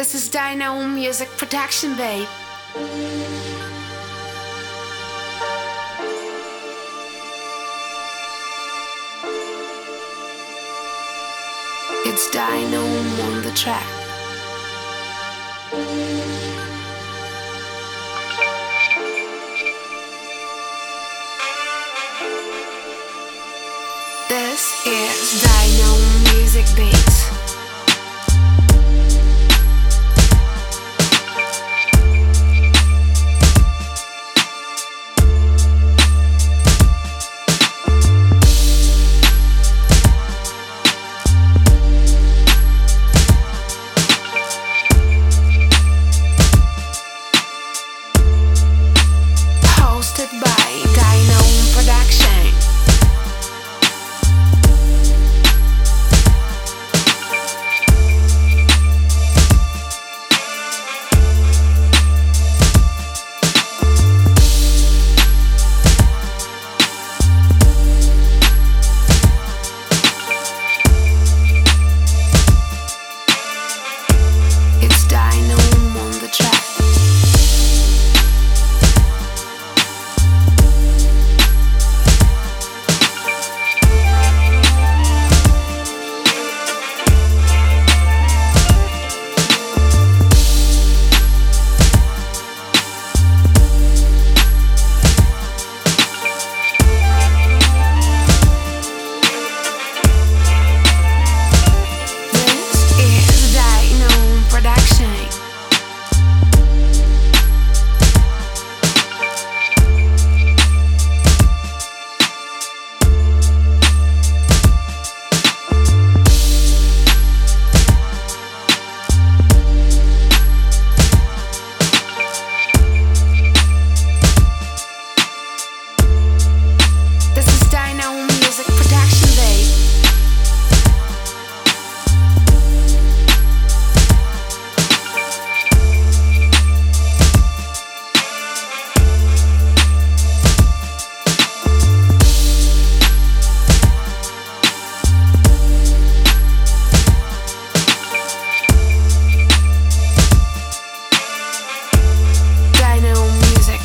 This is Dienaum Music Production, babe. It's Dienaum on the track. This is Dienaum Music Beats.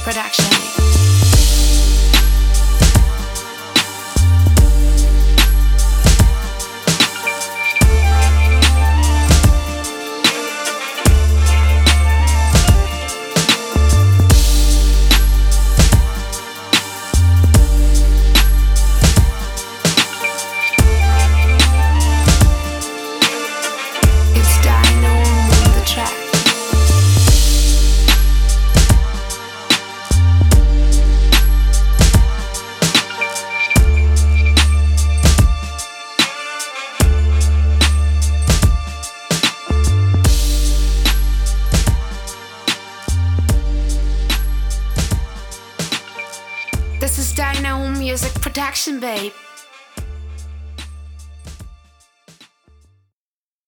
Production. Music Production, babe.